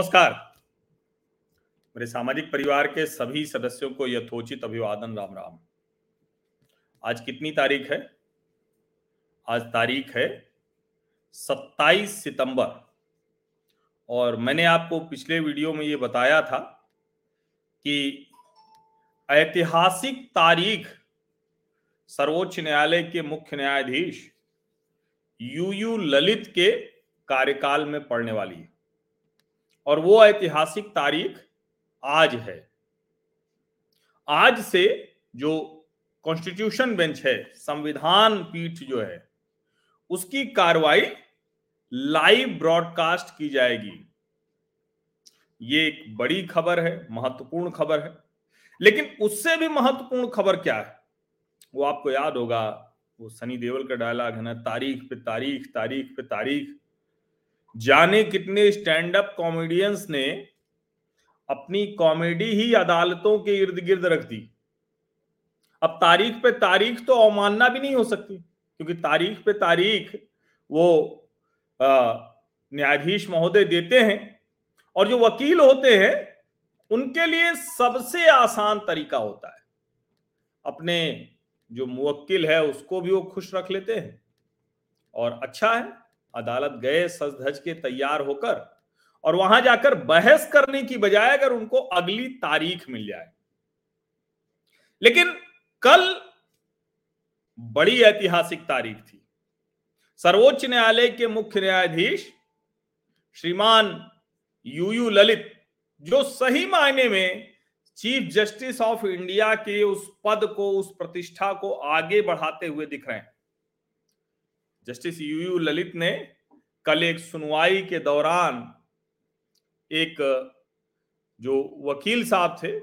नमस्कार। मेरे सामाजिक परिवार के सभी सदस्यों को यथोचित अभिवादन, राम राम। आज कितनी तारीख है? आज तारीख है 27 सितंबर। और मैंने आपको पिछले वीडियो में ये बताया था कि ऐतिहासिक तारीख सर्वोच्च न्यायालय के मुख्य न्यायाधीश यू यू ललित के कार्यकाल में पड़ने वाली है। और वो ऐतिहासिक तारीख आज है। आज से जो कॉन्स्टिट्यूशन बेंच है, संविधान पीठ जो है, उसकी कार्रवाई लाइव ब्रॉडकास्ट की जाएगी। ये एक बड़ी खबर है, महत्वपूर्ण खबर है। लेकिन उससे भी महत्वपूर्ण खबर क्या है? वो आपको याद होगा, वो सनी देवल का डायलॉग है ना, तारीख पे तारीख तारीख पे तारीख। जाने कितने स्टैंड अप कॉमेडियंस ने अपनी कॉमेडी ही अदालतों के इर्द गिर्द रख दी। अब तारीख पे तारीख तो अवमानना भी नहीं हो सकती, क्योंकि तारीख पे तारीख वो न्यायाधीश महोदय देते हैं और जो वकील होते हैं, उनके लिए सबसे आसान तरीका होता है। अपने जो मुवक्किल है, उसको भी वो खुश रख लेते हैं। और अच्छा है अदालत गए सज धज के तैयार होकर और वहाँ जाकर बहस करने की बजाय अगर उनको अगली तारीख मिल जाए। लेकिन कल बड़ी ऐतिहासिक तारीख थी। सर्वोच्च न्यायालय के मुख्य न्यायाधीश श्रीमान यूयू ललित, जो सही मायने में चीफ जस्टिस ऑफ़ इंडिया के उस पद को, उस प्रतिष्ठा को आगे बढ़ाते हुए दिख रहे हैं। जस्टिस यू यू ललित ने कल एक सुनवाई के दौरान एक, जो वकील साहब थे,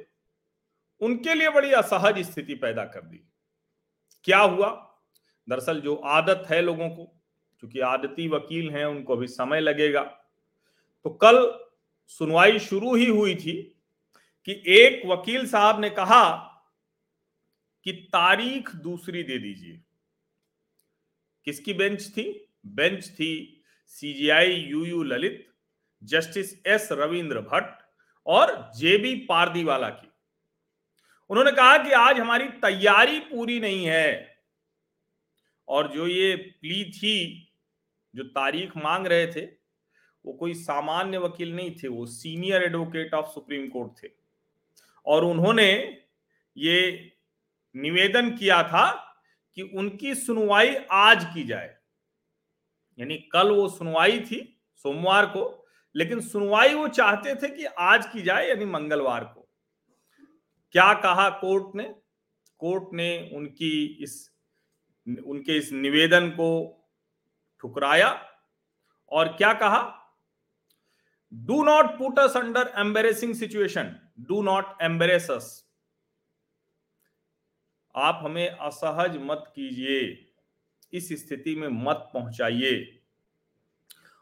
उनके लिए बड़ी असहज स्थिति पैदा कर दी। क्या हुआ? दरअसल जो आदत है लोगों को क्योंकि आदती वकील हैं, उनको अभी समय लगेगा। तो कल सुनवाई शुरू ही हुई थी कि एक वकील साहब ने कहा कि तारीख दूसरी दे दीजिए। किसकी बेंच थी? बेंच थी CJI U U Lalit, Justice S Ravindra Bhat और जेबी पारदीवाला की। उन्होंने कहा कि आज हमारी तैयारी पूरी नहीं है। और जो ये प्ली थी, जो तारीख मांग रहे थे, वो कोई सामान्य वकील नहीं थे, वो senior advocate of Supreme Court थे। और उन्होंने ये निवेदन किया था कि उनकी सुनवाई आज की जाए। यानी कल वो सुनवाई थी, सोमवार को, लेकिन सुनवाई वो चाहते थे कि आज की जाए, यानी मंगलवार को। क्या कहा कोर्ट ने? कोर्ट ने उनकी इस, उनके इस निवेदन को ठुकराया और क्या कहा? Do not put us under embarrassing situation do not embarrass us आप हमें असहज मत कीजिए। इस स्थिति में मत पहुंचाइए।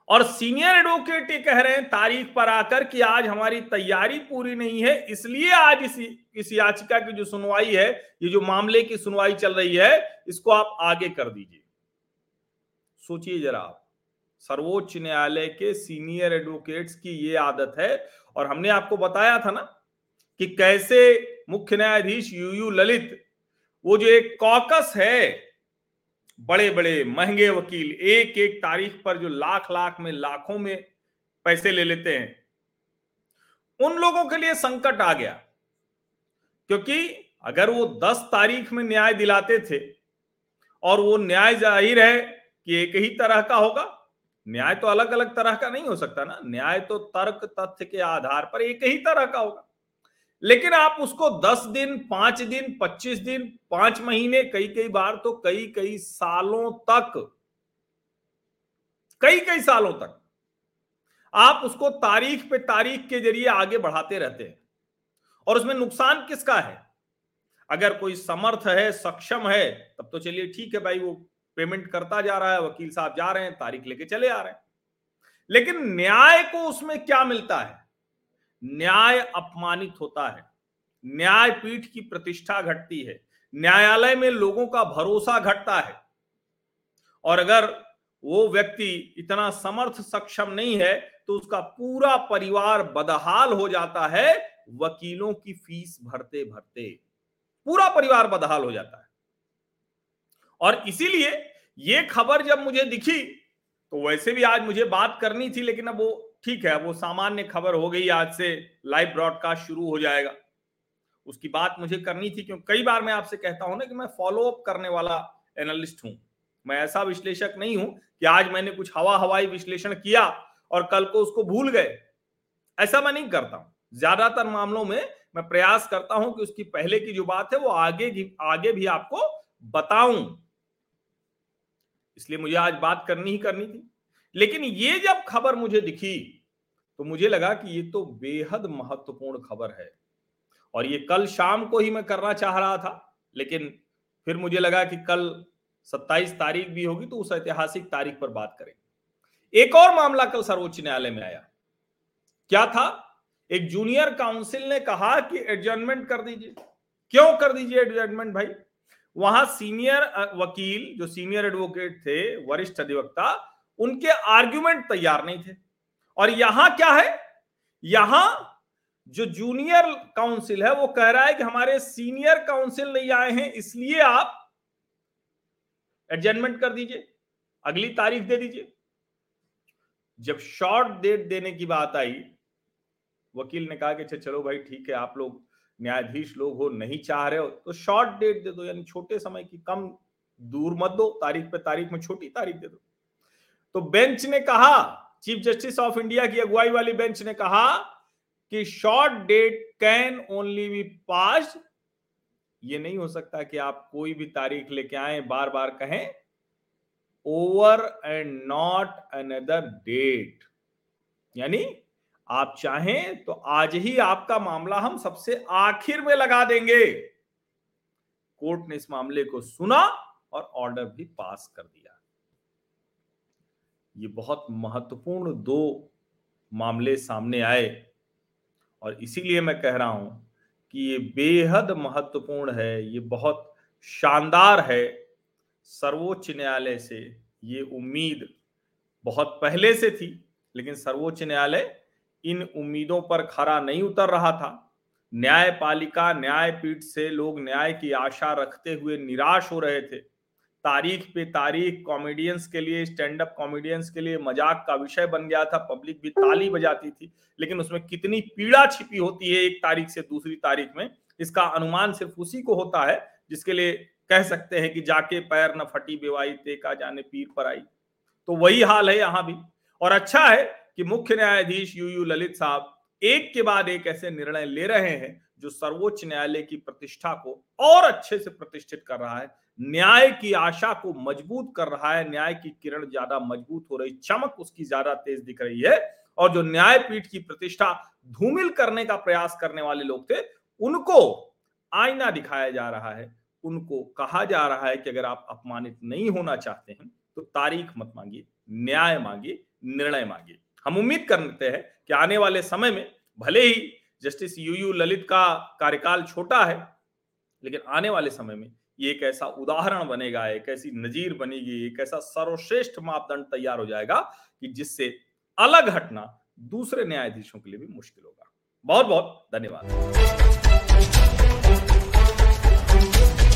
और सीनियर एडवोकेट ये कह रहे हैं, तारीख पर आकर कि आज हमारी तैयारी पूरी नहीं है, इसलिए आज इस इस याचिका की जो सुनवाई है, ये जो मामले की सुनवाई चल रही है, इसको आप आगे कर दीजिए। सोचिए जरा आप, सर्वोच्च न्यायालय के सीनियर एडवोकेट्स की ये आदत है, और हमने आपको बताया था ना कि कैसे मुख्य न्यायाधीश यू यू ललित वो जो एक कॉकस है बड़े बड़े महँगे वकील एक एक तारीख पर जो लाख लाख में, लाखों में पैसे ले लेते हैं, उन लोगों के लिए संकट आ गया। क्योंकि अगर वो दस तारीख में न्याय दिलाते थे और वो न्याय ज़ाहिर है कि एक ही तरह का होगा, न्याय तो अलग अलग तरह का नहीं हो सकता ना। न्याय तो तर्क, तथ्य के आधार पर एक ही तरह का होगा। लेकिन आप उसको दस दिन, पाँच दिन, पच्चीस दिन, पाँच महीने, कई कई बार तो कई कई सालों तक, कई कई सालों तक आप उसको तारीख पे तारीख के ज़रिए आगे बढ़ाते रहते हैं। और उसमें नुकसान किसका है? अगर कोई समर्थ है, सक्षम है, तब तो चलिए ठीक है भाई, वो पेमेंट करता जा रहा है, वकील साहब जा रहे हैं, तारीख लेके चले आ रहे हैं। लेकिन न्याय को उसमें क्या मिलता है? न्याय अपमानित होता है। न्यायपीठ की प्रतिष्ठा घटती है। न्यायालय में लोगों का भरोसा घटता है। और अगर वो व्यक्ति इतना समर्थ सक्षम नहीं है तो उसका पूरा परिवार बदहाल हो जाता है, वकीलों की फ़ीस भरते भरते पूरा परिवार बदहाल हो जाता है। और इसीलिए ये खबर जब मुझे दिखी तो वैसे भी आज मुझे बात करनी थी, लेकिन अब वो ठीक है, वो सामान्य खबर हो गई आज से लाइव ब्रॉडकास्ट शुरू हो जाएगा। उसकी बात मुझे करनी थी क्योंकि कई बार मैं आपसे कहता हूँ ना कि मैं फॉलो अप करने वाला एनालिस्ट हूँ। मैं ऐसा विश्लेषक नहीं हूँ कि आज मैंने कुछ हवा हवाई विश्लेषण किया और कल को उसको भूल गए। ऐसा मैं नहीं करता हूँ। ज़्यादातर मामलों में मैं प्रयास करता हूँ कि उसकी पहले की जो बात है, वो आगे भी आगे भी आपको बताऊँ। इसलिए मुझे आज बात करनी ही करनी थी। लेकिन ये जब खबर मुझे दिखी तो मुझे लगा कि ये तो बेहद महत्वपूर्ण खबर है। और ये कल शाम को ही मैं करना चाह रहा था, लेकिन फिर मुझे लगा कि कल 27 तारीख भी होगी तो उस ऐतिहासिक तारीख पर बात करेंगे एक और मामला कल सर्वोच्च न्यायालय में आया। क्या था? एक जूनियर काउंसिल ने कहा कि एडजमेंट कर दीजिए। क्यों कर दीजिए एडजमेंट भाई? वहाँ सीनियर वकील, जो सीनियर एडवोकेट थे, वरिष्ठ अधिवक्ता, उनके आर्ग्यूमेंट तैयार नहीं थे। और यहाँ क्या है? यहाँ जो जूनियर काउंसिल है, वो कह रहा है कि हमारे सीनियर काउंसिल नहीं आए हैं, इसलिए आप एडजमेंट कर दीजिए, अगली तारीख दे दीजिए। जब शॉर्ट डेट देने की बात आई, वकील ने कहा कि अच्छा चलो भाई, ठीक है, आप लोग न्यायाधीश लोग हो, नहीं चाह रहे हो तो शॉर्ट डेट दे दो, यानी छोटे समय की कम दूर मत दो, तारीख पे तारीख में छोटी तारीख दे दो। तो बेंच ने कहा चीफ जस्टिस ऑफ़ इंडिया की अगुवाई वाली बेंच ने कहा कि short date can only be pass ये नहीं हो सकता कि आप कोई भी तारीख लेके आए बार बार कहें over and not another date यानी आप चाहें तो आज ही आपका मामला हम सबसे आखिर में लगा देंगे। कोर्ट ने इस मामले को सुना और ऑर्डर भी पास कर दिया। ये बहुत महत्वपूर्ण दो मामले सामने आए। और इसीलिए मैं कह रहा हूँ कि ये बेहद महत्वपूर्ण है, ये बहुत शानदार है। सर्वोच्च न्यायालय से ये उम्मीद बहुत पहले से थी, लेकिन सर्वोच्च न्यायालय इन उम्मीदों पर खरा नहीं उतर रहा था। न्यायपालिका, न्यायपीठ से लोग न्याय की आशा रखते हुए निराश हो रहे थे। तारीख पे तारीख कॉमेडियंस के लिए स्टैंड अप कॉमेडियंस के लिए मज़ाक का विषय बन गया था पब्लिक भी ताली बजाती थी, लेकिन उसमें कितनी पीड़ा छिपी होती है एक तारीख से दूसरी तारीख में, इसका अनुमान सिर्फ़ उसी को होता है, जिसके लिए कह सकते हैं कि जाके पैर न फटी बेवाई ते का जाने पीर पर आई। तो वही हाल है यहाँ भी। और अच्छा है कि मुख्य न्यायाधीश यू यू ललित साहब एक के बाद एक ऐसे निर्णय ले रहे हैं जो सर्वोच्च न्यायालय की प्रतिष्ठा को और अच्छे से प्रतिष्ठित कर रहा है। न्याय की आशा को मज़बूत कर रहा है। न्याय की किरण ज़्यादा मज़बूत हो रही, चमक उसकी ज़्यादा तेज दिख रही है। और जो न्यायपीठ की प्रतिष्ठा धूमिल करने का प्रयास करने वाले लोग थे, उनको आईना दिखाया जा रहा है। उनको कहा जा रहा है कि अगर आप अपमानित नहीं होना चाहते हैं तो तारीख मत मांगिए, न्याय मांगिए, निर्णय मांगिए। हम उम्मीद करते हैं कि आने वाले समय में भले ही जस्टिस यू यू ललित का कार्यकाल छोटा है, लेकिन आने वाले समय में ये एक ऐसा उदाहरण बनेगा, एक ऐसी नजीर बनेगी, एक ऐसा सर्वश्रेष्ठ मापदंड तैयार हो जाएगा कि जिससे अलग हटना दूसरे न्यायाधीशों के लिए भी मुश्किल होगा। बहुत बहुत धन्यवाद।